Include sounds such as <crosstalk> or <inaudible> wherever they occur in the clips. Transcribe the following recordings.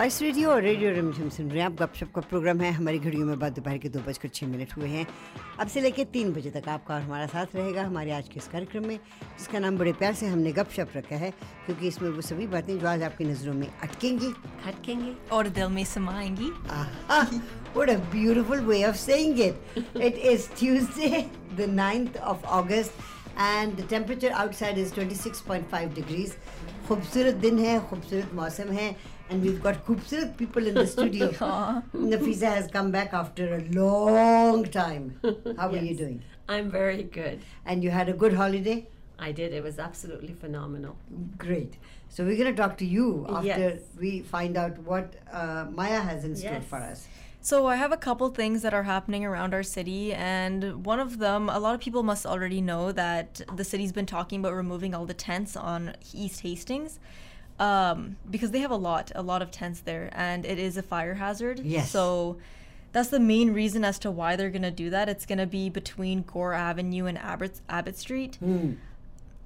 Spice radio और radio Rimjhim सुन रहे हैं आप। गपशप का प्रोग्राम है। हमारी घड़ियों में बाद दोपहर के दो बजकर छः मिनट हुए हैं। अब से लेकर तीन बजे तक आपका और हमारा साथ रहेगा हमारे आज के इस कार्यक्रम में जिसका नाम बड़े प्यार से हमने गपशप रखा है क्योंकि इसमें वो सभी बातें जो आज आपकी नज़रों में अटकेंगी। खटकेंगे और दिल में समाएँगी। What a beautiful way of saying it. It is Tuesday, the 9th of August, and the temperature outside is 26.5 degrees. खूबसूरत दिन है खूबसूरत मौसम है। and we've got खूबसूरत people in the studio. <laughs> Nafisa has come back after a long time. How are you Yes. doing? I'm very good. And you had a good holiday? I did. It was absolutely phenomenal. Great. So we're going to talk to you after Yes. we find out what uh, Maya has in store Yes. for us. So I have a couple things that are happening around our city, and one of them, a lot of people must already know that the city's been talking about removing all the tents on East Hastings. Um, because they have a lot, a lot of tents there, and it is a fire hazard. Yes. So that's the main reason as to why they're gonna do that. It's gonna be between Gore Avenue and Abbott Abbott Street.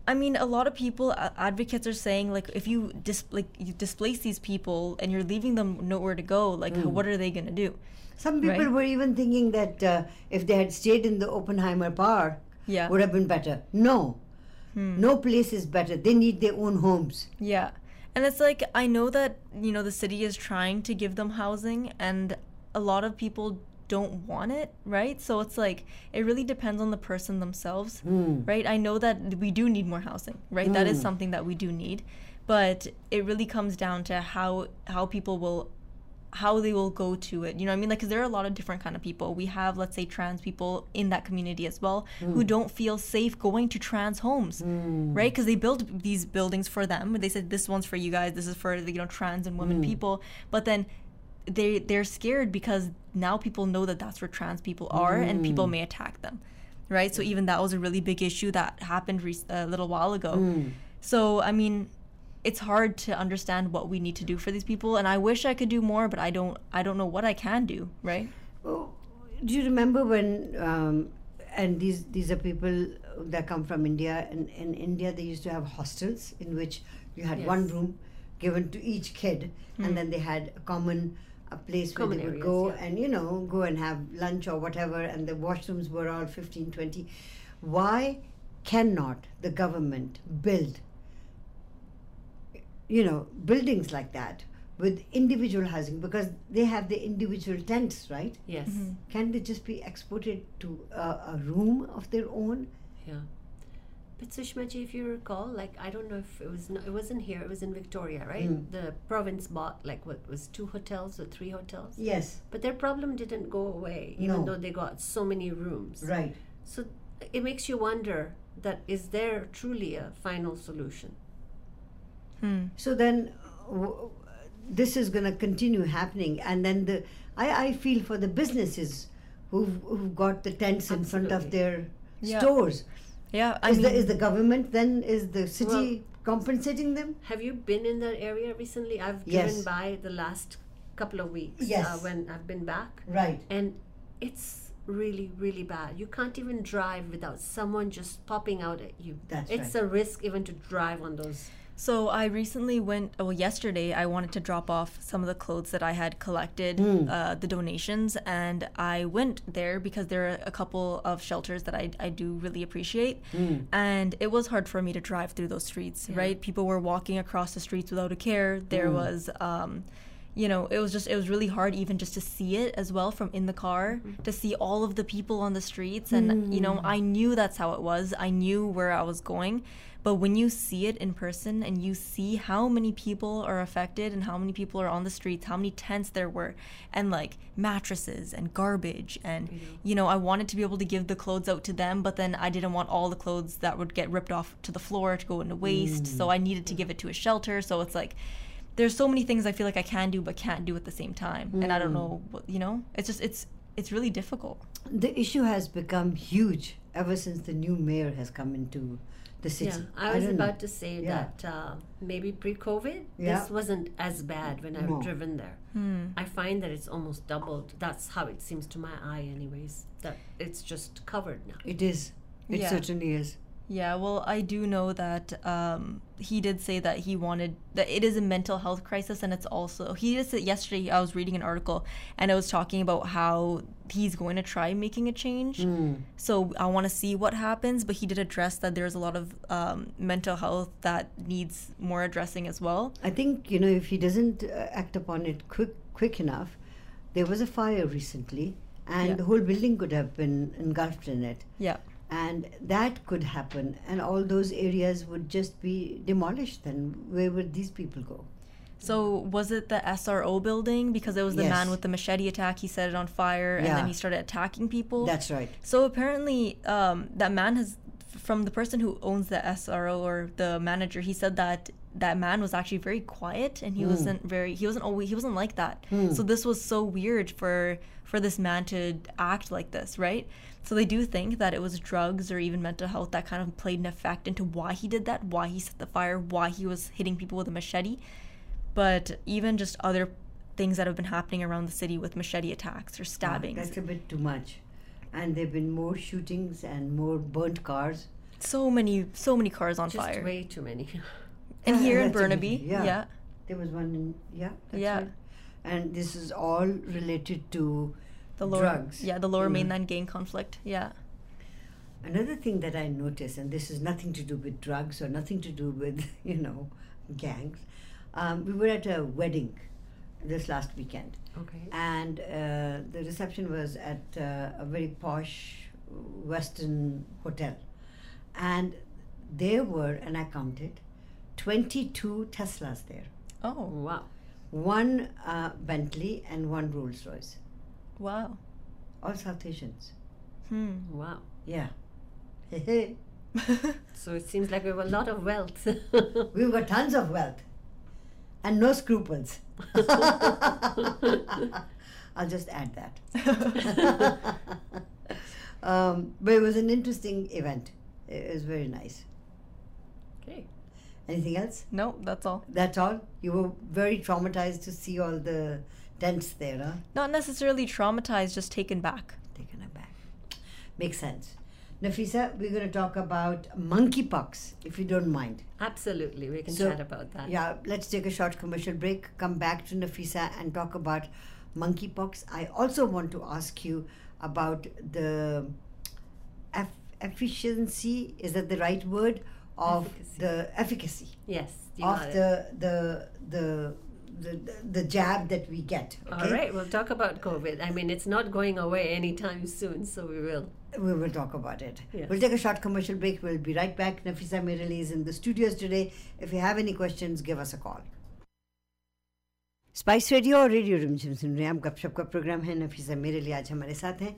I mean, a lot of people, uh, advocates are saying like, if you dis- like you displace these people and you're leaving them nowhere to go, like, what are they gonna do? Some people Right. were even thinking that uh, if they had stayed in the Oppenheimer Park, Yeah. would have been better. No, no place is better. They need their own homes. Yeah. And it's like, I know that, you know, the city is trying to give them housing and a lot of people don't want it, right? So it's like, it really depends on the person themselves, hmm. right? I know that we do need more housing, right? That is hmm. something that we do need. But it really comes down to how how people will how they will go to it. You know what I mean? Like, 'cause there are a lot of different kind of people. We have, let's say, trans people in that community as well who mm. don't feel safe going to trans homes, mm. right? Because they built these buildings for them. They said this one's for you guys. This is for you know trans and women mm. people. But then they they're scared because now people know that that's where trans people are and people may attack them, right? So even that was a really big issue that happened rec- a little while ago. So I mean it's hard to understand what we need to do for these people and i wish i could do more but i don't i don't know what i can do right Oh, do you remember when? Um, and these these are people that come from India. And in India, they used to have hostels in which you had one room given to each kid, and then they had a common a place where Common they would areas, go yeah. and you know go and have lunch or whatever, and the washrooms were all 15, 20. Why cannot the government build you know buildings like that with individual housing because they have the individual tents right Yes. Mm-hmm. can they just be exported to a, a room of their own Yeah. But Sushma ji, if you recall, like I don't know if it was no, it wasn't here. It was in Victoria, right? Mm. The province bought like what was two hotels or three hotels. yes But their problem didn't go away, even No. though they got so many rooms. right So it makes you wonder that is there truly a final solution? So then w- this is going to continue happening and then the I, I feel for the businesses who've, who've got the tents in front of their Yeah. stores yeah i is, mean the, is the government then is the city Well- compensating them Have you been in that area recently? I've Yes. driven by the last couple of weeks Yes. uh, when I've been back, right and it's really, really bad. You can't even drive without someone just popping out at you. That's it's right. a risk even to drive on those. So i recently went well yesterday i wanted to drop off some of the clothes that i had collected uh, the donations and i went there because there are a couple of shelters that i, I do really appreciate. And it was hard for me to drive through those streets right? People were walking across the streets without a care. There was um, you know it was just it was really hard even just to see it as well from in the car mm-hmm. to see all of the people on the streets. And you know mm. i knew that's how it was. I knew where i was going. But when you see it in person and you see how many people are affected and how many people are on the streets how many tents there were and like mattresses and garbage and mm-hmm. you know i wanted to be able to give the clothes out to them but then i didn't want all the clothes that would get ripped off to the floor to go into waste. So mm. i needed to give it to a shelter. So it's like there's so many things I feel like I can do but can't do at the same time, and I don't know, what, you know, it's just it's it's really difficult. the issue has become huge ever since the new mayor has come into the city Yeah, I was don't know. about to say Yeah. that uh, maybe pre-COVID, Yeah. this wasn't as bad when I've No. driven there. I find that it's almost doubled. That's how it seems to my eye, anyways. That it's just covered now. It is. It Yeah. certainly is. Yeah, well, I do know that um, he did say that he wanted that it is a mental health crisis, and it's also he just said yesterday. I was reading an article, and it was talking about how he's going to try making a change. So I want to see what happens, but he did address that there's a lot of um, mental health that needs more addressing as well. I think you know if he doesn't uh, act upon it quick quick enough, there was a fire recently, and Yeah. the whole building could have been engulfed in it, Yeah. And that could happen, and all those areas would just be demolished. Then where would these people go? So was it the SRO building because it was the man with the machete attack? He set it on fire, and then he started attacking people. That's right. So apparently, um, that man has, from the person who owns the SRO or the manager, he said that that man was actually very quiet and he wasn't very, he wasn't always, he wasn't like that. So this was so weird for for this man to act like this, right? So they do think that it was drugs or even mental health that kind of played an effect into why he did that, why he set the fire, why he was hitting people with a machete. But even just other things that have been happening around the city with machete attacks or Ah, stabbings. that's a bit too much. And there've been more shootings and more burnt cars. so many so many cars on Just fire way too many. and <laughs> here in that's a bit- burnaby yeah. yeah There was one in yeah. That's Yeah. Right. And this is all related to the lower drugs. yeah the lower you know. mainland gang conflict yeah Another thing that I noticed, and this is nothing to do with drugs or nothing to do with, <laughs> you know, gangs. Um, we were at a wedding this last weekend, Okay. and uh, the reception was at uh, a very posh Westin hotel. And there were, and I counted, 22 Teslas there. oh Wow. One uh, Bentley and one Rolls Royce. Wow All South Asians. hmm Wow. Yeah. <laughs> So it seems like we have a lot of wealth. <laughs> We've got tons of wealth and no scruples. <laughs> I'll just add that. um, but it was an interesting event. It was very nice. okay. Anything else? no that's all That's all? You were very traumatized to see all the tents there, huh? not necessarily traumatized just taken back Taken aback. Makes sense. Nafisa, we're going to talk about monkeypox, if you don't mind. Absolutely. We can So, chat about that. Yeah, let's take a short commercial break, come back to Nafisa and talk about monkeypox. I also want to ask you about the eff- efficiency, is that the right word? Of Efficacy. the efficacy Yes. You of got it. the, the, the, the, the jab that we get. Okay? All right, we'll talk about COVID. I mean, it's not going away anytime soon, so we will. We will talk about it. Yes. We'll take a short commercial break. We'll be right back. Nafisa Merali is in the studios today. If you have any questions, give us a call. Spice radio और radio Rimjhim सुन रहे हैं आप गपशप का programme है नफीसा मेराली आज हमारे साथ हैं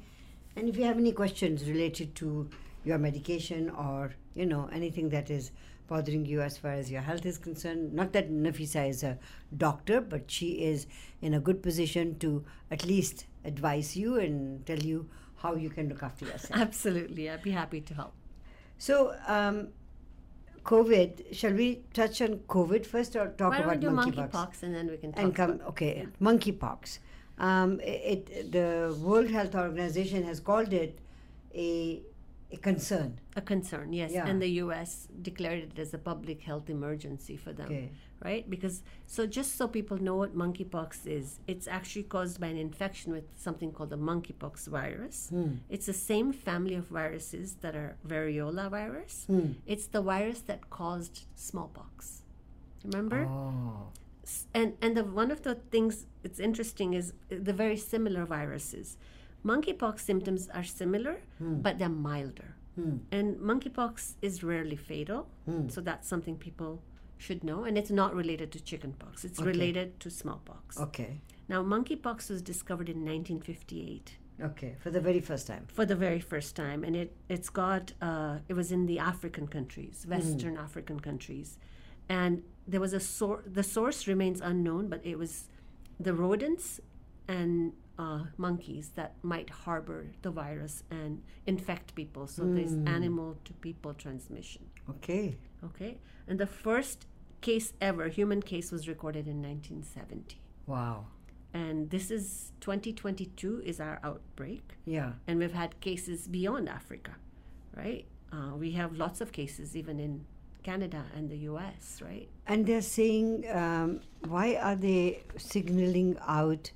and if you have any questions related to your medication or you know anything that is bothering you as far as your health is concerned not that nafisa is a doctor but she is in a good position to at least advise you and tell you how you can look after yourself <laughs> absolutely i'd be happy to help so um, COVID. Shall we touch on COVID first, or talk Why don't about we do monkeypox? monkeypox and then we can talk and come. okay, yeah. monkeypox. Um, it, it, the World Health Organization has called it a a concern a concern. Yes, Yeah. and the U.S. declared it as a public health emergency for them. Okay. Right? Because so just so people know what monkeypox is, it's actually caused by an infection with something called the monkeypox virus. Hmm. It's the same family of viruses that are variola virus. Hmm. It's the virus that caused smallpox. Remember? oh and and the one of the things it's interesting is uh, the very similar viruses. Monkeypox symptoms are similar, hmm. but they're milder. Hmm. And monkeypox is rarely fatal, hmm. so that's something people should know. And it's not related to chickenpox; it's related to smallpox. okay. Now, monkeypox was discovered in 1958 okay for the very first time. For the very first time, and it it's got uh, it was in the African countries, Western African countries, and there was a source. The source remains unknown, but it was the rodents and uh, monkeys that might harbor the virus and infect people. So there's animal to people transmission. okay Okay, and the first case ever, human case, was recorded in 1970. wow And this is 2022 is our outbreak yeah and we've had cases beyond Africa, right? Uh, we have lots of cases even in Canada and the US, right? And they're saying, um, why are they signaling out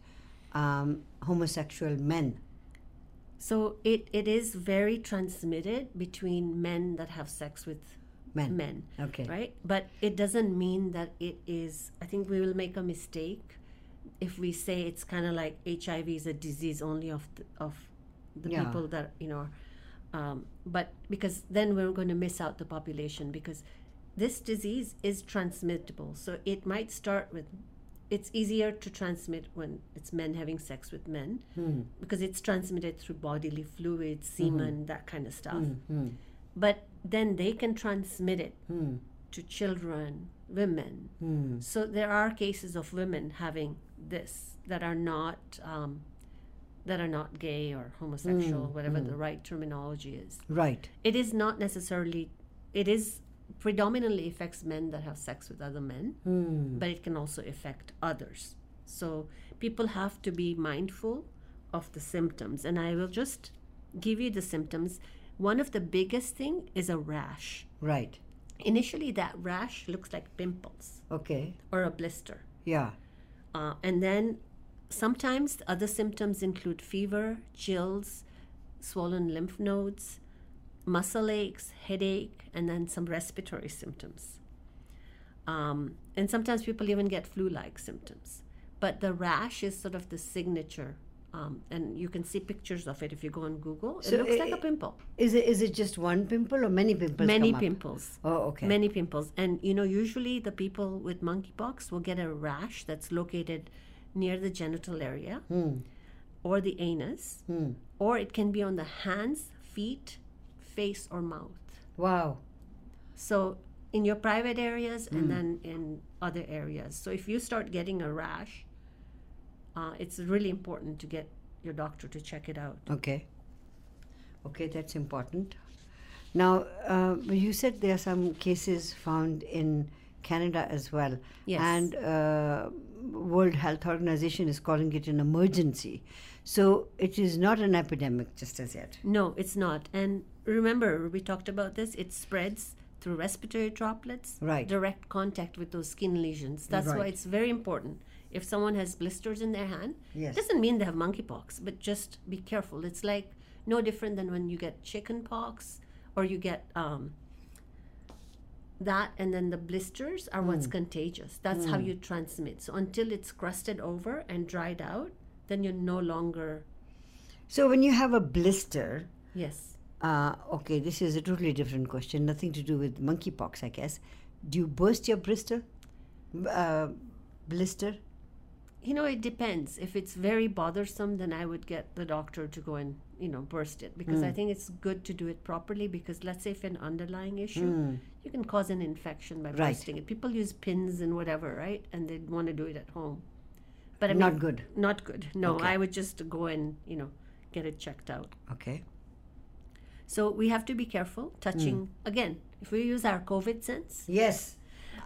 um, homosexual men? So it, it is very transmitted between men that have sex with Men. men. Okay. Right? But it doesn't mean that it is, I think we will make a mistake if we say it's kind of like HIV is a disease only of the, of the Yeah. people that, you know, um, but because then we're going to miss out the population because this disease is transmittable. So it might start with, it's easier to transmit when it's men having sex with men Hmm. because it's transmitted through bodily fluids, semen, that kind of stuff. Hmm. But then they can transmit it Hmm. to children, women. Hmm. So there are cases of women having this that are not um, that are not gay or homosexual, whatever the right terminology is. Right. It is not necessarily. It is predominantly affects men that have sex with other men, Hmm. but it can also affect others. So people have to be mindful of the symptoms, and I will just give you the symptoms. One of the biggest thing is a rash. Right. Initially, that rash looks like pimples Okay. or a blister. Yeah. Uh, and then sometimes the other symptoms include fever, chills, swollen lymph nodes, muscle aches, headache, and then some respiratory symptoms. Um, and sometimes people even get flu like symptoms. But the rash is sort of the signature. Um, and you can see pictures of it if you go on Google. It looks i- like a pimple. Is it is it just one pimple or many pimples? Many come up? pimples. Oh, okay. Many pimples. And you know, usually the people with monkeypox will get a rash that's located near the genital area Hmm. or the anus, Hmm. or it can be on the hands, feet, face, or mouth. Wow. So in your private areas and then in other areas. So if you start getting a rash, uh, it's really important to get your doctor to check it out. Okay. Okay, that's important. Now, uh, you said there are some cases found in Canada as well. Yes. And uh, World Health Organization is calling it an emergency. So it is not an epidemic just as yet. No, it's not. And remember, we talked about this. It spreads through respiratory droplets, Right. direct contact with those skin lesions. That's why it's very important. If someone has blisters in their hand, Yes. doesn't mean they have monkeypox, but just be careful. It's like no different than when you get chicken pox or you get um, that, and then the blisters are what's Hmm. contagious. That's how you transmit. So until it's crusted over and dried out, then you're no longer. So when you have a blister, Yes. Uh, okay, this is a totally different question, nothing to do with monkeypox, I guess. Do you burst your blister? Uh, blister? You know, it depends. If it's very bothersome, then I would get the doctor to go and, you know, burst it because I think it's good to do it properly because let's say if an underlying issue, you can cause an infection by Right. bursting it. People use pins and whatever, right? And they want to do it at home. But I Not good. Not good. No, Okay. I would just go and, you know, get it checked out. Okay. So we have to be careful touching, again, if we use our COVID sense, Yes.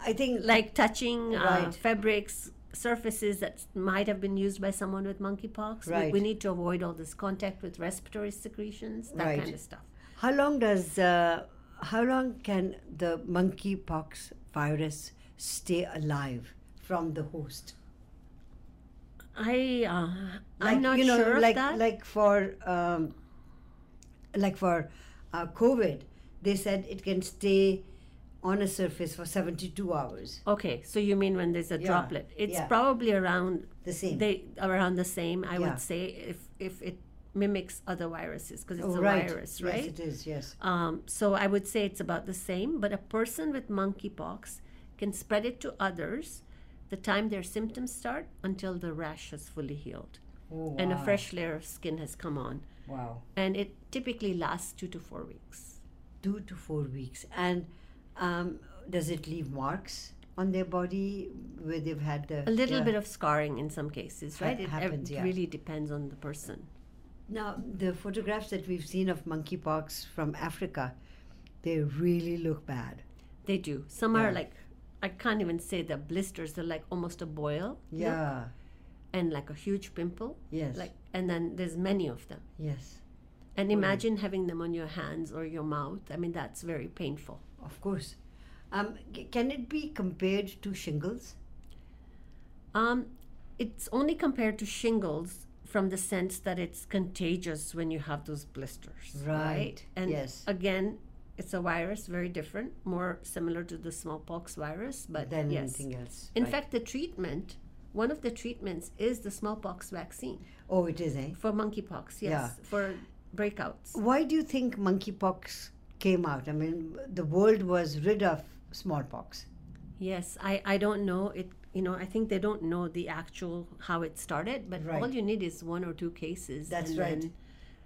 I think like touching uh, fabrics surfaces that might have been used by someone with monkeypox we, Right. we need to avoid all this contact with respiratory secretions that Right. kind of stuff How long does uh, how long can the monkeypox virus stay alive from the host? i uh, Like, i'm not you know, sure like of that like for um, like for uh, COVID, they said it can stay on a surface for seventy two hours. okay so you mean when there's a Yeah, droplet it's yeah. probably around The same. they around the same i Yeah. would say if if it mimics other viruses because it's Oh, a right. virus right Yes, it is. Yes. Um, so I would say it's about the same, but a person with monkeypox can spread it to others the time their symptoms start until the rash has fully healed Oh, and a fresh layer of skin has come on. Wow. And it typically lasts two to four weeks. Two to four weeks. And um, does it leave marks on their body where they've had the A little yeah. bit of scarring in some cases, right? It, happens, it yeah. really depends on the person. Now, the photographs that we've seen of monkeypox from Africa, they really look bad. They do. Some Yeah. are like, I can't even say they're blisters, they're like almost a boil. look, Yeah. And like a huge pimple. Yes. Like, and then there's many of them. Yes. And imagine having them on your hands or your mouth. I mean, that's very painful. Of course. Um, can it be compared to shingles? Um, it's only compared to shingles from the sense that it's contagious when you have those blisters. Right. And Yes. again, it's a virus, very different, more similar to the smallpox virus, but Than yes. anything else. In right. fact, the treatment, one of the treatments is the smallpox vaccine oh, it is, eh? for monkeypox, yes, Yeah. for breakouts. Why do you think monkeypox came out? I mean, the world was rid of smallpox. Yes, I, I don't know it. You know, I think they don't know the actual how it started, but Right. all you need is one or two cases. That's and right. Then,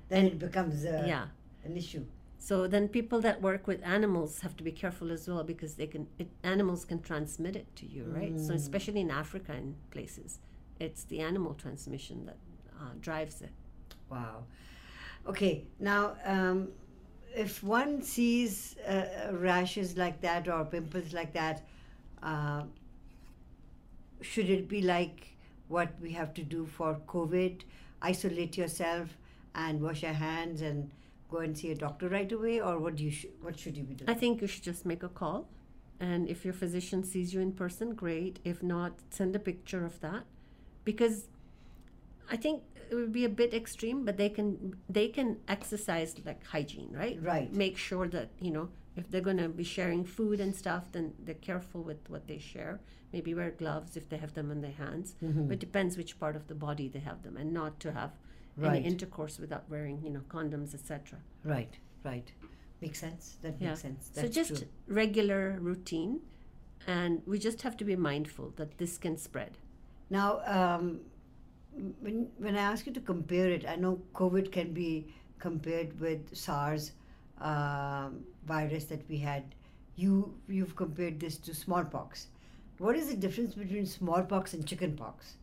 Then it becomes uh, yeah. an issue. So then people that work with animals have to be careful as well because they can it, animals can transmit it to you, right? Mm. So especially in Africa and places, it's the animal transmission that uh, drives it. Wow. Okay, now um, if one sees uh, rashes like that or pimples like that, uh, should it be like what we have to do for COVID? Isolate yourself and wash your hands and go and see a doctor right away, or what do you sh- what should you be doing? I think you should just make a call, and if your physician sees you in person, great. If not, send a picture of that, because I think it would be a bit extreme, but they can they can exercise like hygiene, right? Right. Make sure that you know if they're going to be sharing food and stuff, then they're careful with what they share. Maybe wear gloves if they have them in their hands. Mm-hmm. But it depends which part of the body they have them, and not to have Right. any intercourse without wearing you know condoms, etc. right, right. Makes sense. That Yeah. makes sense. So just true. regular routine, and we just have to be mindful that this can spread. Now, um, when, when I ask you to compare it, I know COVID can be compared with SARS um, virus that we had. You you've compared this to smallpox. What is the difference between smallpox and chickenpox?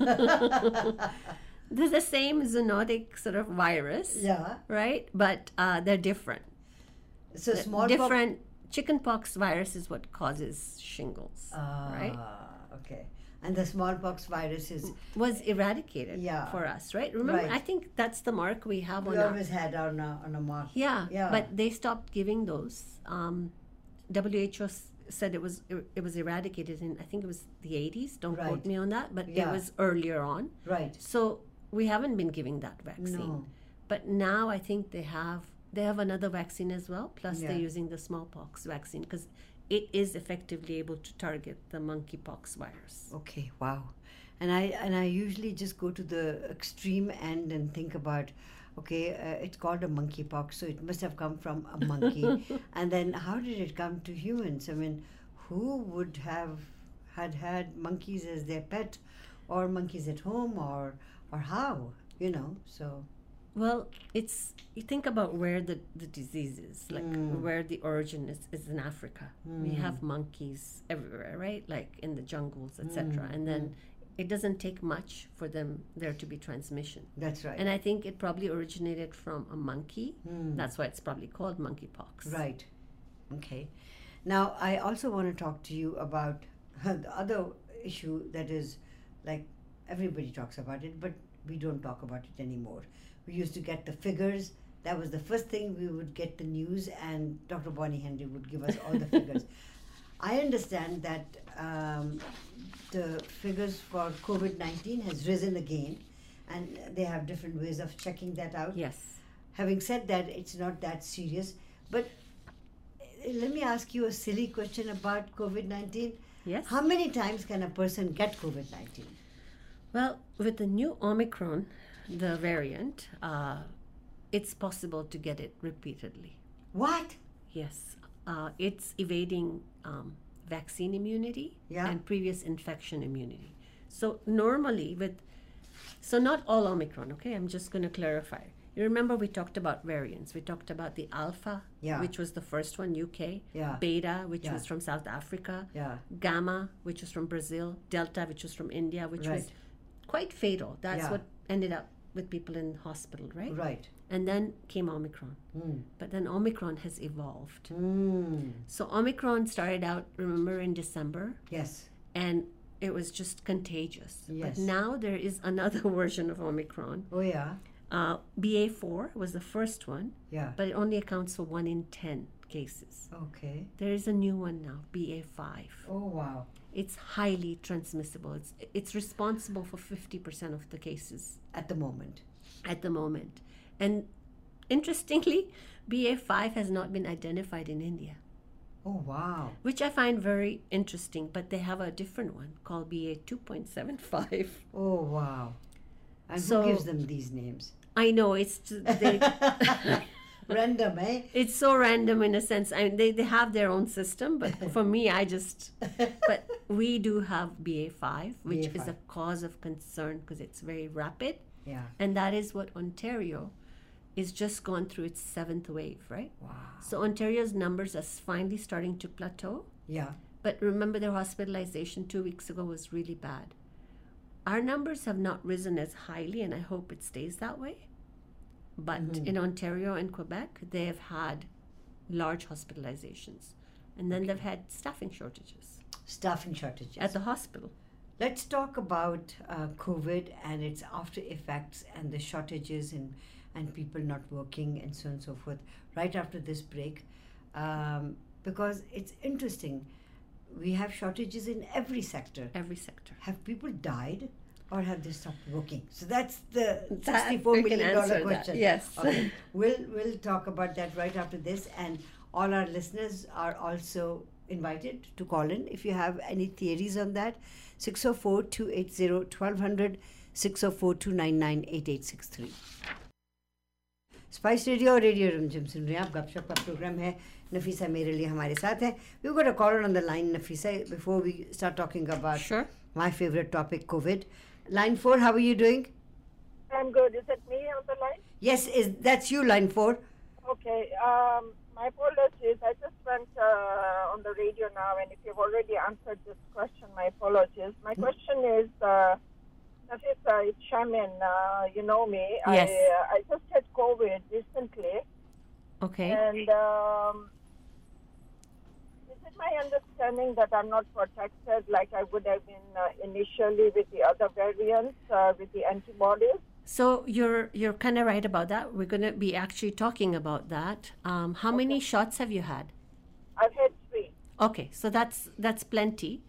<laughs> <laughs> They're the same zoonotic sort of virus, Yeah. right? But uh, they're different. So The smallpox. different chickenpox virus is what causes shingles, right? Ah, okay. And the smallpox virus is Was eradicated Yeah. for us, right? Remember, Right. I think that's the mark we have we on our always had on a on a mark. Yeah, Yeah. but they stopped giving those. Um, WHO s- said it was it was eradicated in I think it was the 80s. Don't Right. quote me on that, but Yeah. it was earlier on. Right. So we haven't been giving that vaccine. No. But now I think they have they have another vaccine as well. Plus Yeah. they're using the smallpox vaccine because it is effectively able to target the monkeypox virus. Okay, wow. And I and I usually just go to the extreme end and think about, okay, uh, it's called a monkeypox, so it must have come from a monkey. <laughs> and then how did it come to humans? I mean, who would have had had monkeys as their pet, or monkeys at home, or or how? You know, so Well, it's you think about where the, the disease is, like Mm. where the origin is, is in Africa. We have monkeys everywhere, right? Like in the jungles, etc. Mm, And then it doesn't take much for them there to be transmission. that's right. And I think it probably originated from a monkey. Mm. That's why it's probably called monkeypox. Right. Okay. Now, I also want to talk to you about <laughs> the other issue that is like everybody talks about it, but we don't talk about it anymore. We used to get the figures. That was the first thing we would get the news, and Dr. Bonnie Henry would give us all the <laughs> figures. I understand that um, the figures for COVID 19 has risen again, and they have different ways of checking that out Yes. having said that, it's not that serious. But uh, let me ask you a silly question about COVID 19. Yes. How many times can a person get COVID 19? Well, with the new Omicron, the variant, uh, it's possible to get it repeatedly. What? Yes, uh, it's evading um, vaccine immunity Yeah. and previous infection immunity. So normally with, so not all Omicron. Okay, I'm just going to clarify. You remember we talked about variants. We talked about the Alpha, Yeah. which was the first one, UK. Yeah. Beta, which Yeah. was from South Africa. Yeah. Gamma, which was from Brazil. Delta, which was from India, which was Right. Quite fatal. That's Yeah. what ended up with people in hospital, right? Right. And then came Omicron. Mm. But then Omicron has evolved. Mm. So Omicron started out, remember, in December, Yes. and it was just contagious. Yes. But now there is another <laughs> version of Omicron, Oh, yeah. Uh, BA4 was the first one, Yeah. but it only accounts for 1 in 10 cases. Okay. There is a new one now, BA5. Oh wow. It's highly transmissible. It's, it's responsible for 50% of the cases At the moment. at the moment. And interestingly, BA5 has not been identified in India, Oh wow. which I find very interesting, but they have a different one called BA2.75. <laughs> Oh wow. And So- who gives them these names? I know it's they, <laughs> <laughs> Random, eh? it's so random in a sense. I mean, they, they have their own system, but <laughs> for me, I just. But we do have BA5, which is a cause of concern because it's very rapid. Yeah. And that is what Ontario is just gone through its seventh wave, right? Wow. So Ontario's numbers are finally starting to plateau. Yeah. But remember, their hospitalization two weeks ago was really bad. Our numbers have not risen as highly, and I hope it stays that way. But in Ontario and Quebec, they have had large hospitalizations. And then they've had staffing shortages Staffing shortages. at the hospital. Let's talk about uh, COVID and its after effects and the shortages and, and people not working and so on and so forth right after this break. Um, because it's interesting. We have shortages in every sector. Every sector. Have people died or have they stopped working? So that's the that sixty-four million dollar question. That. Yes. Okay. we'll we'll talk about that right after this, and all our listeners are also invited to call in if you have any theories on that. 604-280-1200, 604-299-8863. Spice radio और radio Rimjhim सुन रहे हैं आप गपशप का programme है नफीसा मेराली हमारे साथ है we got a caller on the line Nafisa before we start talking about my favourite topic Covid line 4 how are you doing I'm good. Is it me on the line? yes is that's you line 4 Okay. Um, my apologies. I just went uh, on the radio now, and if you've already answered this question, my apologies. My question is, uh, Nafisa, it's Shaman. Uh, you know me. Yes. I, uh, I just had COVID recently, Okay. and um, is it my understanding that I'm not protected like I would have been uh, initially with the other variants uh, with the antibodies? So you're you're kind of right about that. We're going to be actually talking about that. Um, how many shots have you had? I've had three. Okay, so that's that's plenty.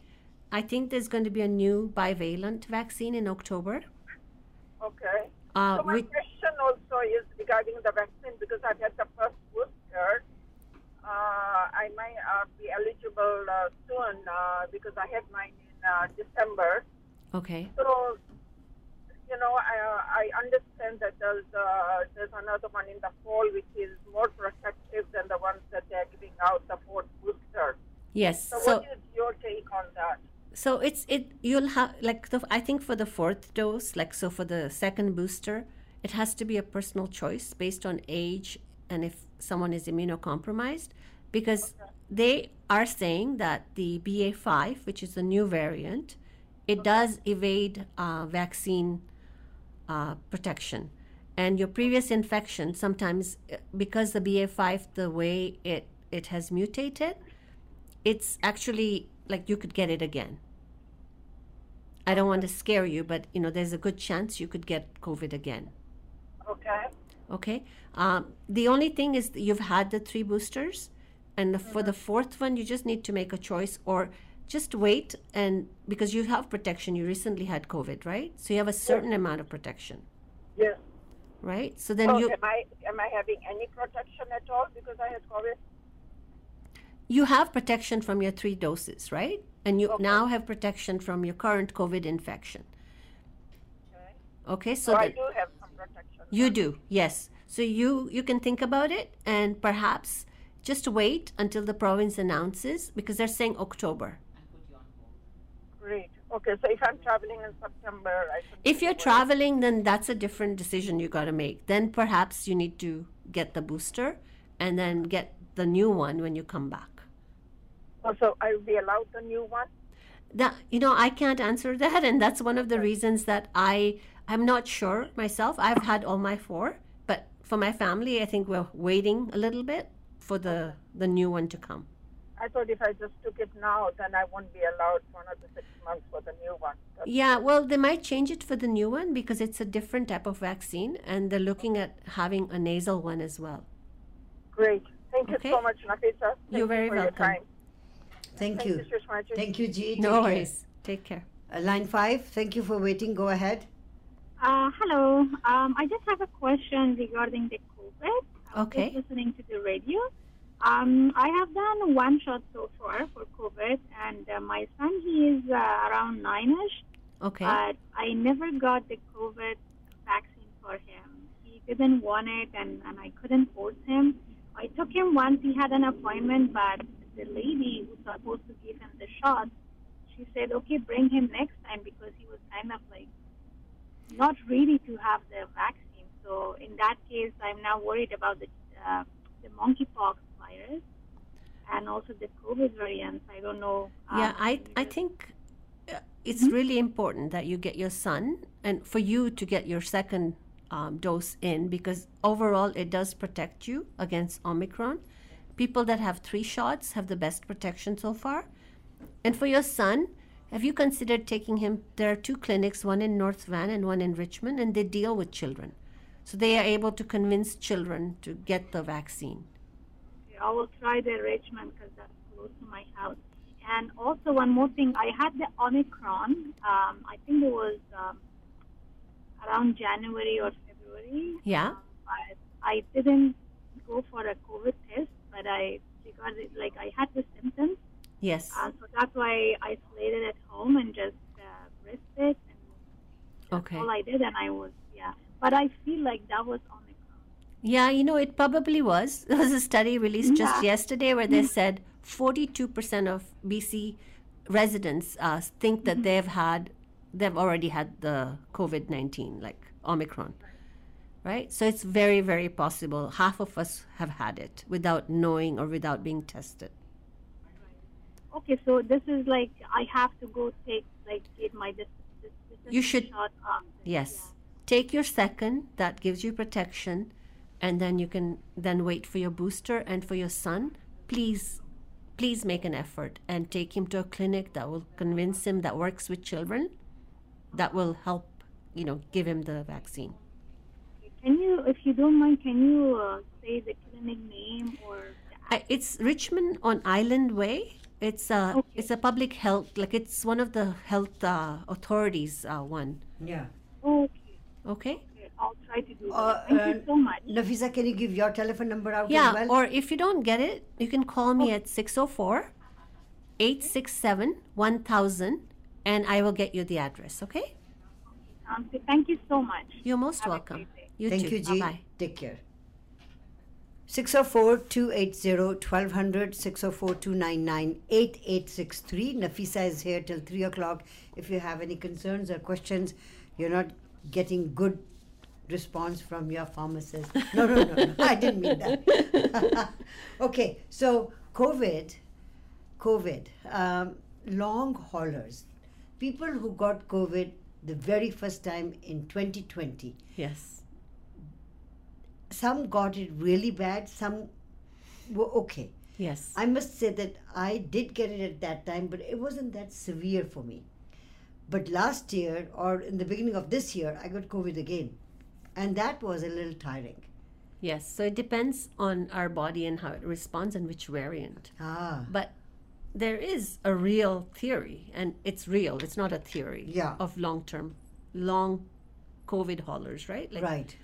I think there's going to be a new bivalent vaccine in October. Okay. Uh, so my we- question also is regarding the vaccine because I've had the first booster. Uh, I might uh, be eligible uh, soon uh, because I had mine in uh, December. Okay. So, you know, I, uh, I understand that there's uh, there's another one in the fall which is more protective than the ones that they're giving out the fourth booster. Yes. So, So what is your take on that? so it's it you'll have like the I think for the fourth dose, like so for the second booster, it has to be a personal choice based on age and if someone is immunocompromised because they are saying that the BA5, which is a new variant, it does evade uh, vaccine uh, protection. And your previous infection, sometimes uh, because the BA5, the way it, it has mutated, it's actually like you could get it again. I don't want to scare you, but you know, there's a good chance you could get COVID again. Okay. Okay. Um, the only thing is that you've had the three boosters, and for the fourth one, you just need to make a choice or just wait. And because you have protection, you recently had COVID, right? So you have a certain amount of protection, Yes. right? So then you am I am I having any protection at all because I had COVID? you have protection from your three doses, right? And you now have protection from your current COVID infection. Okay. Okay, so So I do have some protection. You do, yes. So you you can think about it and perhaps just wait until the province announces because they're saying October. Great. Okay, so if I'm traveling in September. If you're traveling, then that's a different decision you got to make. Then perhaps you need to get the booster and then get the new one when you come back. Oh, also, I will be allowed the new one. That you know, I can't answer that, and that's one of the reasons that I I'm not sure myself. I've had all my four, but for my family, I think we're waiting a little bit for the the new one to come. I thought if I just took it now, then I won't be allowed for another six months for the new one. That's Yeah, well, they might change it for the new one because it's a different type of vaccine, and they're looking at having a nasal one as well. great. Thank you Okay. so much, Nafisa. Thank You're you very for welcome. Your time. Thank Thank you. you, Thank you, G. No Take care. worries. Take care. Uh, line five, thank you for waiting. Go ahead. Uh, hello. Um, I just have a question regarding the COVID. I'm Okay. Listening to the radio. Um, I have done one shot so far for COVID, and uh, my son he is uh, around nine-ish, Okay. but I never got the COVID vaccine for him. He didn't want it, and, and I couldn't force him. I took him once. He had an appointment, but the lady who's supposed to give him the shot, she said, "Okay, bring him next time," because he was kind of like not ready to have the vaccine. So in that case, I'm now worried about the uh, the monkeypox virus and also the COVID variants. I don't know. yeah, um, I I think uh, it's really important that you get your son and for you to get your second um, dose in because overall it does protect you against Omicron. People that have three shots have the best protection so far. And for your son, have you considered taking him? There are two clinics, one in North Van and one in Richmond, and they deal with children. So they are able to convince children to get the vaccine. I will try the Richmond because that's close to my house. And also one more thing, I had the Omicron. Um, I think it was um, around January or February. Yeah? But I didn't go for a COVID test, but I because it, like I had the symptoms, Yes. uh, so that's why I isolated at home and just uh, rested. And Okay. all I did, and I was yeah. But I feel like that was Omicron. Yeah, you know, it probably was. <laughs> There was a study released just Yeah. yesterday where they said 42% of BC residents uh, think that they've had, they've already had the COVID 19, like Omicron. Right? So it's very, very possible half of us have had it without knowing or without being tested. Okay, so this is like I have to go take like get my You should- shot after. Yes. Take your second, that gives you protection, and then you can then wait for your booster. And for your son, please, please make an effort and take him to a clinic that will convince him that works with children, that will help, you know, give him the vaccine. Can you, if you don't mind, can you uh, say the clinic name or? It's Richmond on Island Way. It's a Okay. it's a public health like it's one of the health uh, authorities uh, one. Yeah. okay, Okay. Okay, I'll try to do that. Uh, Thank uh, you so much. Nafisa, can you give your telephone number out Yeah, as well? or if you don't get it, you can call me at 604 867 1000 and I will get you the address, okay? Um, so thank you so much. You're most Have welcome. You Thank too. you, G. Bye-bye. Take care. 604-280-1200, 604-299-8863. Nafisa is here till 3 o'clock. If you have any concerns or questions, you're not getting good response from your pharmacist. No, no, no, no. I didn't mean that. <laughs> okay, so COVID, COVID, um, long haulers, people who got COVID the very first time in 2020 Yes. some got it really bad some were okay Yes. i must say that i did get it at that time but it wasn't that severe for me but last year or in the beginning of this year i got covid again and that was a little tiring yes. So it depends on our body and how it responds and which variant. ah But there is a real theory, and it's real. It's not a theory. Yeah. Of long term, long COVID haulers, right? Like, right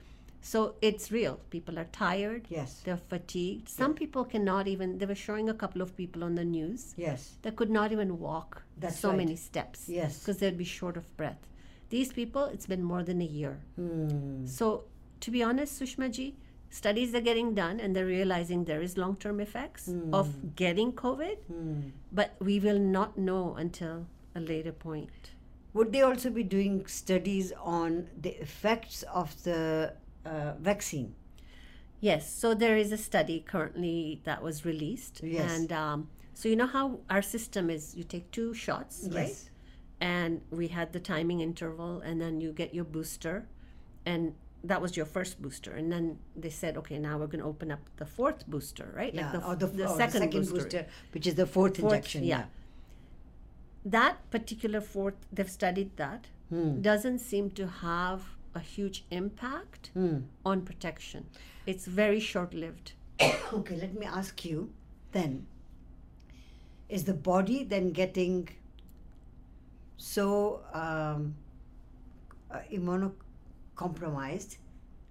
So it's real. People are tired. yes They're fatigued. Some people cannot even. They were showing a couple of people on the news yes that could not even walk That's so right. many steps. Yes. Because they'd be short of breath. These people, it's been more than a year. hmm. So, to be honest, Sushma ji, studies are getting done and they're realizing there is long term effects of getting COVID, Hmm. but we will not know until a later point. would they also be doing studies on the effects of the uh, vaccine Yes, so there is a study currently that was released. Yes. And um, so, you know how our system is you take two shots, right? And we had the timing interval, and then you get your booster. And that was your first booster, and then they said, okay, now we're going to open up the fourth booster, right? Yeah, the, or the, the or second, the second booster. which is the fourth, Fourth, injection. yeah. That particular fourth, they've studied that, Hmm. doesn't seem to have a huge impact Hmm. on protection. It's very short lived. <coughs> Okay, let me ask you then is the body then getting so um, uh, immunocompromised?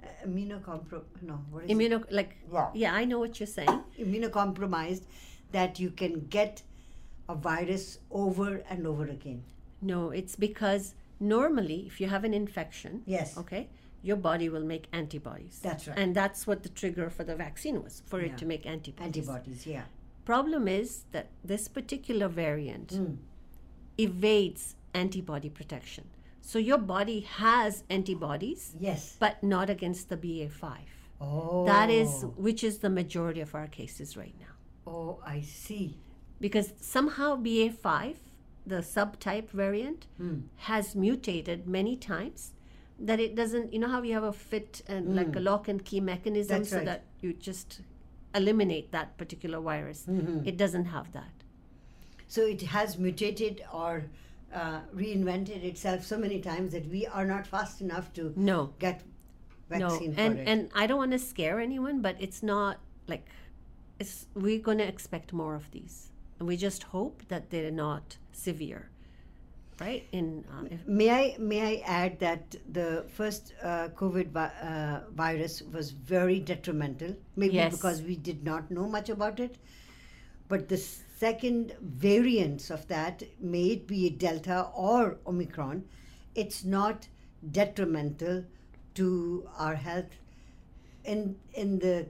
Uh, immunocompro no, what is it? Immuno, like, Yeah. yeah, I know what you're saying. immunocompromised that you can get a virus over and over again. No, it's because normally, if you have an infection, Yes. okay, your body will make antibodies. That's right. And that's what the trigger for the vaccine was, for Yeah. it to make antibodies. Antibodies, yeah. Problem is that this particular variant Hmm. Evades antibody protection. So your body has antibodies, Yes. but not against the BA5. Oh. That is, which is the majority of our cases right now. Oh, I see. because somehow BA5, the subtype variant, Hmm. has mutated many times that it doesn't, you know how you have a fit and like a lock and key mechanism. That's so right. that you just eliminate that particular virus. Mm-hmm. It doesn't have that. So it has mutated or uh, reinvented itself so many times that we are not fast enough to No. get No. vaccine for And it. and I don't want to scare anyone, but it's not like it's we're going to expect more of these. And we just hope that they're not severe. Right? In uh, May I may I add that the first uh, COVID vi- uh, virus was very detrimental, maybe Yes. because we did not know much about it. But the second variants of that, may it be Delta or Omicron, it's not detrimental to our health in in the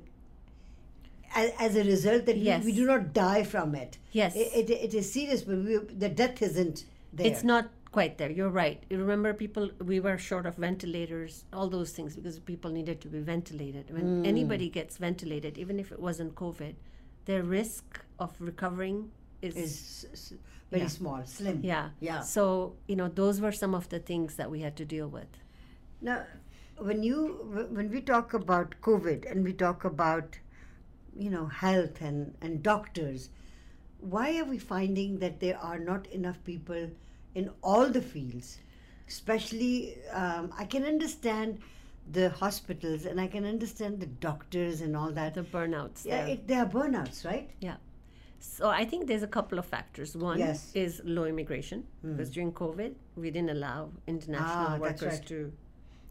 as, as a result that we- Yes. we, do not die from it. Yes. It, it, it is serious, but we, the death isn't there. It's not quite there. You're right. You remember, people, we were short of ventilators, all those things, because people needed to be ventilated. When Hmm. anybody gets ventilated, even if it wasn't COVID, their risk of recovering is, is very Yeah. small, slim. yeah. Yeah. So you know, those were some of the things that we had to deal with. Now, when you when we talk about COVID and we talk about you know health and and doctors, why are we finding that there are not enough people in all the fields? Especially, um, I can understand the hospitals and I can understand the doctors and all that. The burnouts. yeah, there. it, they are burnouts, right? Yeah. So I think there's a couple of factors. One Yes. Hmm. is low immigration because during COVID we didn't allow international Ah, workers right. to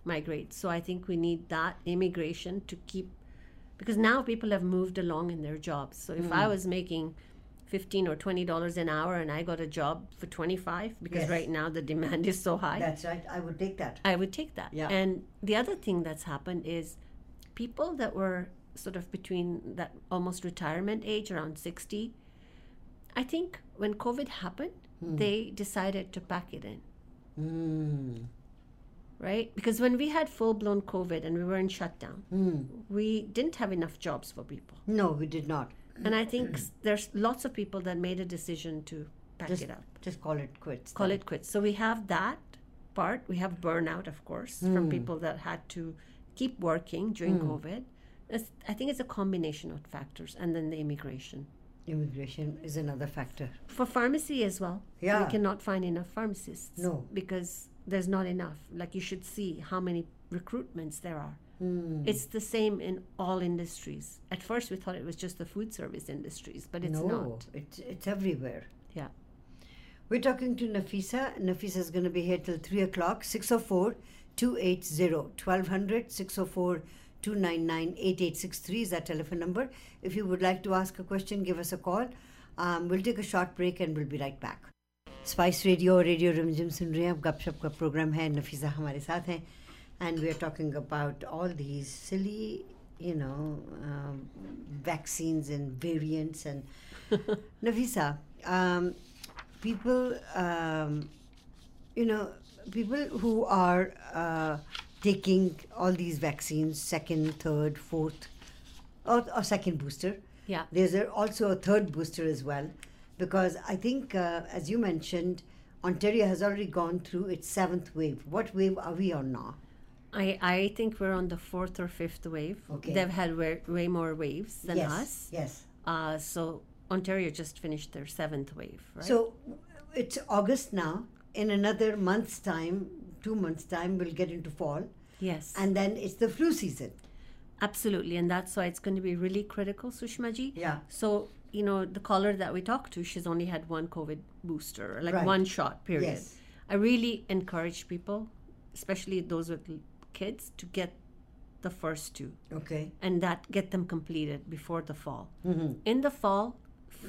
migrate. So I think we need that immigration to keep because now people have moved along in their jobs. So if Hmm. I was making 15 or 20 dollars an hour and I got a job for 25 because Yes. right now the demand is so high. That's right. I would take that. I would take that. Yeah. And the other thing that's happened is people that were sort of between that almost retirement age, around 60, I think when COVID happened, Hmm. they decided to pack it in, Mm. right? Because when we had full blown COVID and we were in shutdown, Mm. we didn't have enough jobs for people. No, we did not. And I think there's lots of people that made a decision to pack Just, it up. just call it quits. call then. it quits. So we have that part. We have burnout, of course, Hmm. from people that had to keep working during COVID. It's, I think it's a combination of factors, and then the immigration Immigration is another factor. for pharmacy as well. Yeah. we cannot find enough pharmacists. No. because there's not enough. Like you should see how many recruitments there are. Hmm. It's the same in all industries. At first, we thought it was just the food service industries, but it's no, not. It's, it's everywhere. Yeah. We're talking to Nafisa. Nafisa is going to be here till 3 o'clock. 604 280 1200 604 299 8863 is our telephone number. If you would like to ask a question, give us a call. Um, we'll take a short break and we'll be right back. Spice radio और radio Rimjhim सुन रहे हैं अब गपशप का programme है नफीसा हमारे साथ हैं and we're talking about all these silly you know um, vaccines and variants and <laughs> Nafisa um, people um, you know people who are uh, taking all these vaccines second third fourth or, or second booster. Yeah. There's a, also a third booster as well because I think uh, as you mentioned Ontario has already gone through its seventh wave. What wave are we on now? I, I think we're on the fourth or fifth wave. Okay. They've had way, way more waves than yes. us. Yes. Uh, so Ontario just finished their seventh wave, right? So it's August now. In another month's time, two months' time, we'll get into fall. yes, And then it's the flu season. absolutely, and that's why it's going to be really critical, Sushmaji. Yeah. So you know, the caller that we talked to, she's only had one COVID booster, like Right. one shot. Period. Yes. I really encourage people, especially those with kids, to get the first two. Okay. and that get them completed before the fall. Mm-hmm. In the fall,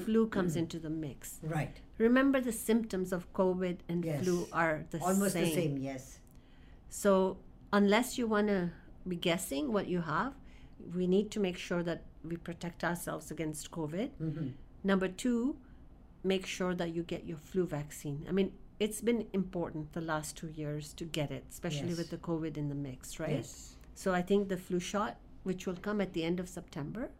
flu comes into the mix. Right. Remember, the symptoms of COVID and Yes. flu are the Almost same. the same, yes. So, unless you want to be guessing what you have, we need to make sure that we protect ourselves against COVID. Mm-hmm. Number two, make sure that you get your flu vaccine. I mean, it's been important the last two years to get it, especially Yes. with the COVID in the mix, right? Yes. So I think the flu shot, which will come at the end of September,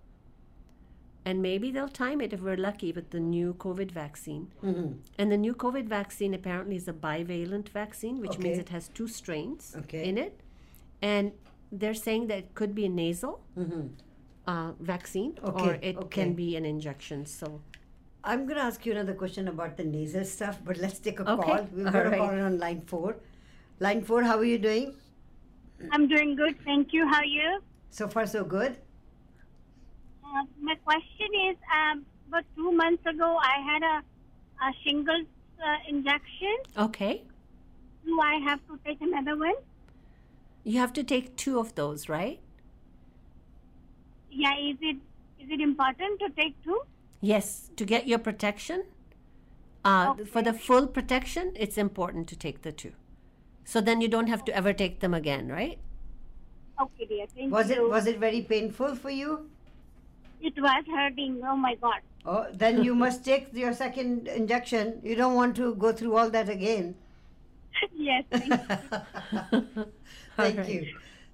and maybe they'll time it if we're lucky with the new COVID vaccine. Mm-hmm. And the new COVID vaccine apparently is a bivalent vaccine, which means it has two strains Okay. in it. And they're saying that it could be a nasal uh, vaccine or Mm-hmm. It okay. can be an injection. So, I'm going to ask you another question about the nasal stuff, but let's take a Okay, call. We've all got a right. caller on line four. Line four, how are you doing? I'm doing good, thank you. How are you? So far, so good. Uh, my question is, um, about two months ago, I had a, a shingles uh, injection. okay. Do I have to take another one? You have to take two of those, right? Yeah, is it is it important to take two? Yes, to get your protection. Uh, For the full protection, it's important to take the two. So then you don't have to ever take them again, right? Okay, dear. Thank Was you. it was it very painful for you? It was hurting. Oh my God. Oh, then you <laughs> must take your second injection. You don't want to go through all that again. yes. Thank you. <laughs> Thank <laughs> right. you.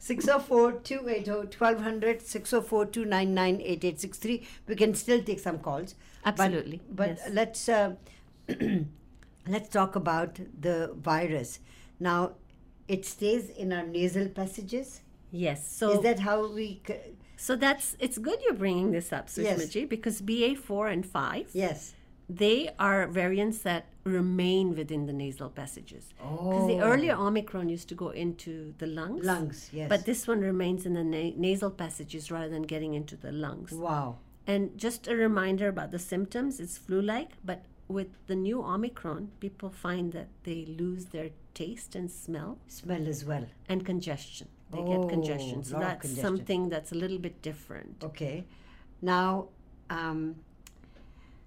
604-280-1200, 604-299-8863. We can still take some calls. But- Absolutely, But, yes. let's uh, <clears throat> let's talk about the virus. Now, it stays in our nasal passages. Yes. So Is that how we? c- so that's it's good you're bringing this up, Yes. Sushmaji, because BA4 and 5, Yes. They are variants that remain within the nasal passages. Because the earlier Omicron used to go into the lungs. Lungs. Yes. But this one remains in the na- nasal passages rather than getting into the lungs. wow. And just a reminder about the symptoms it's flu like, but with the new Omicron, people find that they lose their taste and smell Smell as well. and congestion. They Oh, get congestion. So that's congestion. something that's a little bit different. Okay. Now, um,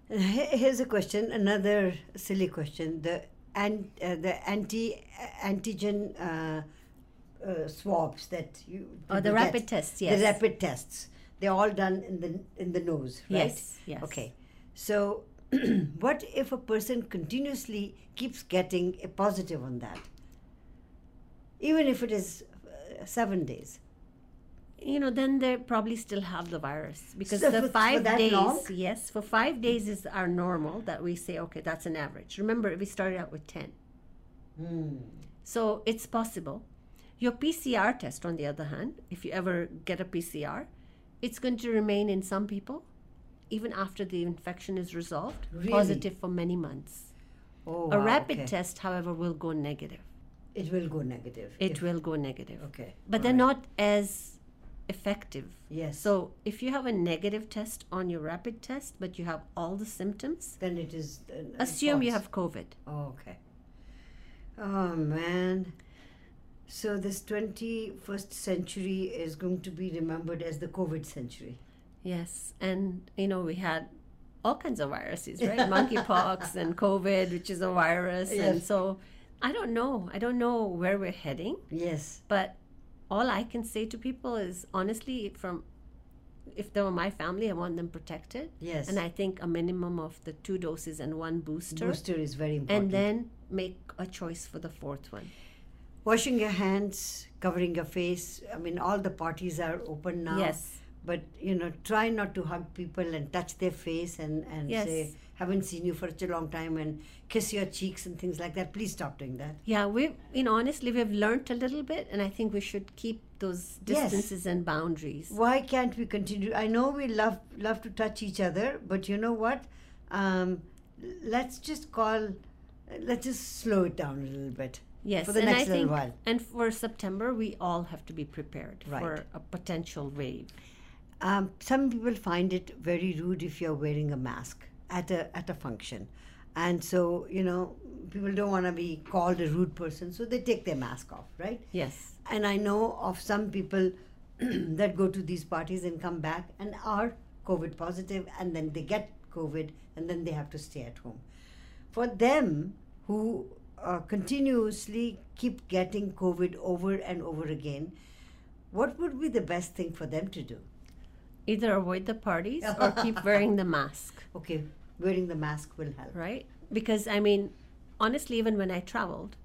here's a question. Another silly question. The an, uh, the anti antigen uh, uh, swabs that you Oh, the people rapid get. tests, The rapid tests. They're all done in the in the nose, right? Yes, yes. Okay. So, <clears throat> what if a person continuously keeps getting a positive on that, even if it is uh, seven days? You know, then they probably still have the virus because So the for- for five that days, long? yes, for five days is our normal that we say, okay, that's an average. Remember, we started out with 10. Hmm. So it's possible. Your PCR test, on the other hand, if you ever get a PCR, it's going to remain in some people, even after the infection is resolved, Really? positive for many months. Oh, a wow, rapid okay. test, however, will go negative. It will go negative. It will go negative. Okay. But they're not as effective. Yes. So if you have a negative test on your rapid test, but you have all the symptoms, then it is. Uh, assume you have COVID. Oh, okay. Oh man. So this 21st century is going to be remembered as the COVID century. Yes, and you know we had all kinds of viruses, right? <laughs> Monkeypox and COVID, which is a virus, yes. and so I don't know. I don't know where we're heading, Yes. but all I can say to people is honestly, from if they were my family, I want them protected. Yes. and I think a minimum of the two doses and one booster, Booster is very important. and then make a choice for the fourth one. washing your hands, covering your face. I mean, all the parties are open now. Yes. But you know, try not to hug people and touch their face and and Yes. say haven't seen you for such a long time and kiss your cheeks and things like that. Please stop doing that. Yeah, we you know honestly we've learned a little bit, and I think we should keep those Yes. distances and boundaries. Why can't we continue? I know we love love to touch each other, but you know what? Um, let's just call. Let's just slow it down a little bit. Yes, for the and next I little think, while. and for September we all have to be prepared Right. for a potential wave. Um, some people find it very rude if you're wearing a mask at a at a function, and so you know people don't want to be called a rude person, so they take their mask off, right? Yes. And I know of some people <clears throat> that go to these parties and come back and are COVID positive, and then they get COVID, and then they have to stay at home. For them who uh, continuously keep getting COVID over and over again, what would be the best thing for them to do? Either avoid the parties <laughs> or keep wearing the mask, Okay, wearing the mask will help. right? Because I mean, honestly, even when I traveled,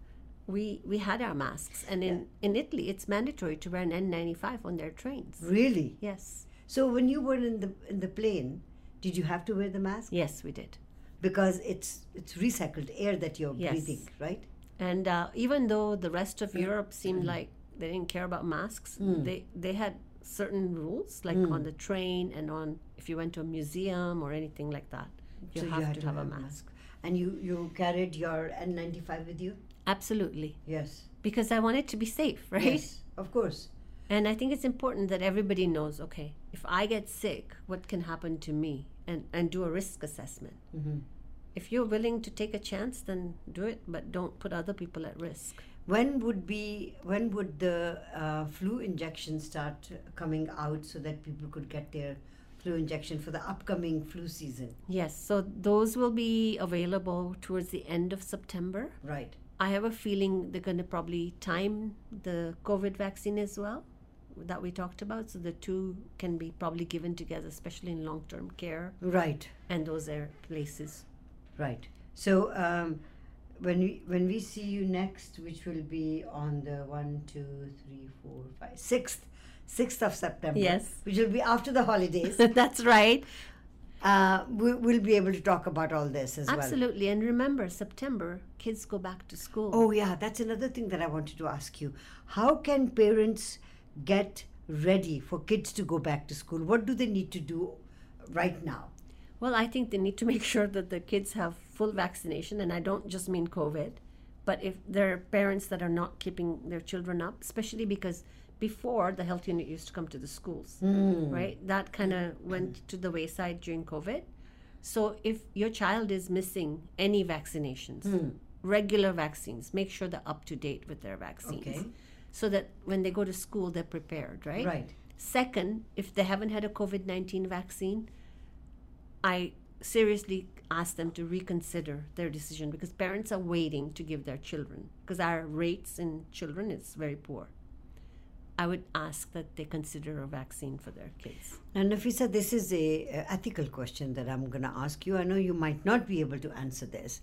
we we had our masks, and in in Italy, it's mandatory to wear an N95 on their trains. Really? Yes. So when you were in the in the plane, did you have to wear the mask? Yes, we did. Because it's it's recycled air that you're Yes. breathing, right? And uh, even though the rest of Europe seemed like they didn't care about masks, they they had certain rules, like on hmm. the train and on if you went to a museum or anything like that, you So have had to have a mask. And you you carried your N95 with you? Absolutely, Yes. because I want it to be safe, <laughs> right? Yes, of course. And I think it's important that everybody knows. Okay, if I get sick, what can happen to me, and and do a risk assessment. Mm-hmm. If you're willing to take a chance, then do it, but don't put other people at risk. When would be when would the uh, flu injection start coming out so that people could get their flu injection for the upcoming flu season? Yes, so those will be available towards the end of September. Right. I have a feeling they're going to probably time the COVID vaccine as well that we talked about, so the two can be probably given together, especially in long-term care Right. and those are places. Right. So um, when we when we see you next, which will be on the one, two, three, four, five, sixth, sixth of September. Yes. Which will be after the holidays. <laughs> That's right. uh, we, we'll be able to talk about all this as well. Absolutely. And remember, September, kids go back to school. Oh yeah, that's another thing that I wanted to ask you. How can parents get ready for kids to go back to school? What do they need to do right now? Well, I think they need to <laughs> make sure that the kids have full vaccination, and I don't just mean COVID, but if there are parents that are not keeping their children up, especially because before the health unit used to come to the schools, mm. right? That kind of went to the wayside during COVID. So if your child is missing any vaccinations, mm. regular vaccines, make sure they're up to date with their vaccines. Okay. So that when they go to school, they're prepared, right? Right. Second, if they haven't had a COVID 19 vaccine, I seriously ask them to reconsider their decision because parents are waiting to give their children because our rates in children is very poor. I would ask that they consider a vaccine for their kids. Now, Nafisa, this is a, ethical question that I'm going to ask you. I know you might not be able to answer this,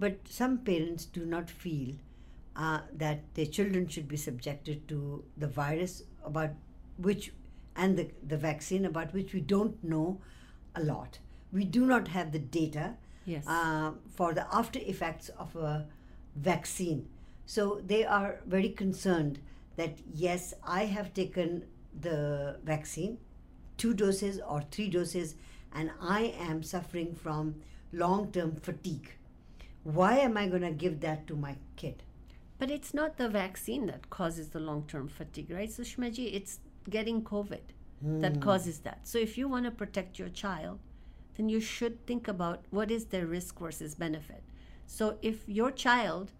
but some parents do not feel uh, that their children should be subjected to the virus about which and the, the vaccine about which we don't know a lot. We do not have the data Yes. uh, for the after effects of a vaccine. So they are very concerned that yes, I have taken the vaccine, two doses or three doses, and I am suffering from long term fatigue. Why am I going to give that to my kid? But it's not the vaccine that causes the long term fatigue, right, Sushmaji? It's getting COVID that causes that. So if you want to protect your child, then you should think about what is their risk versus benefit. So if your child,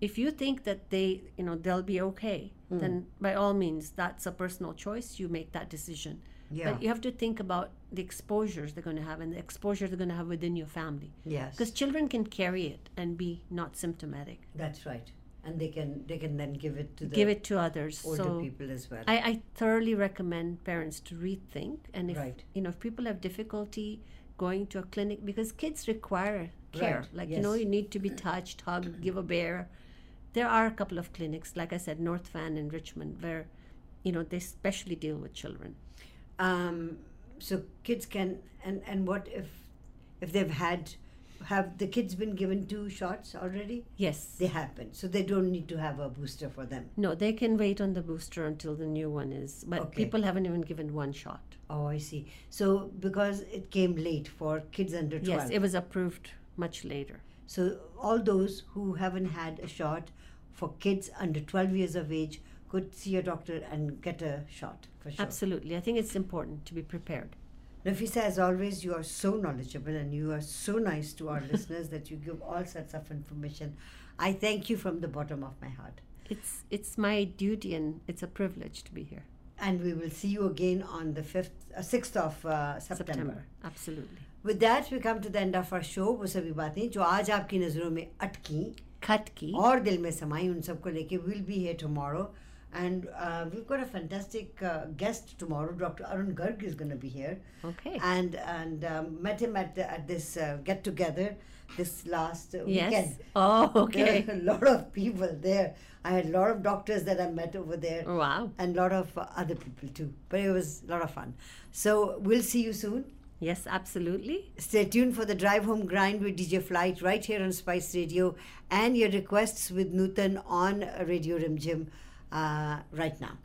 if you think that they, you know, they'll be okay, hmm. then by all means, that's a personal choice. You make that decision. Yeah. But you have to think about the exposures they're going to have and the exposure they're going to have within your family. Yes, Because children can carry it and be not symptomatic. that's right, and they can they can then give it to the give it to others. older so people as well. I, I thoroughly recommend parents to rethink and if Right. you know if people have difficulty going to a clinic because kids require care. Right, Like you know, you need to be touched, hugged, give a bear. There are a couple of clinics, like I said, North Van and Richmond, where you know they specially deal with children. um, so kids can and and what if if they've had, have the kids been given two shots already? Yes. They have been, so they don't need to have a booster for them. No, they can wait on the booster until the new one is. But Okay. people haven't even given one shot. Oh, I see. So because it came late for kids under 12. Yes, it was approved much later. So all those who haven't had a shot for kids under 12 years of age could see a doctor and get a shot for sure. Absolutely. I think it's important to be prepared. Nafisa, as always, you are so knowledgeable and you are so nice to our <laughs> listeners that you give all sorts of information. I thank you from the bottom of my heart. It's it's my duty and it's a privilege to be here. And we will see you again on the 5th, uh, 6th of uh, September. Absolutely. With that, we come to the end of our show. वो सभी बातें जो आज आपकी नज़रों में अटकी Katki. और दिल में समाई उन सबको लेके we'll be here tomorrow and uh, we've got a fantastic uh, guest tomorrow dr arun garg is going to be here Okay. and and um, met him at, the, at this uh, get together this last uh, yes. weekend Oh, okay. <laughs> a lot of people there i had a lot of doctors that i met over there Wow. and a lot of uh, other people too but it was a lot of fun so we'll see you soon Yes, absolutely. Stay tuned for the Drive Home Grind with DJ Flight right here on Spice Radio and your requests with Nutan on Radio Rimjhim uh, right now.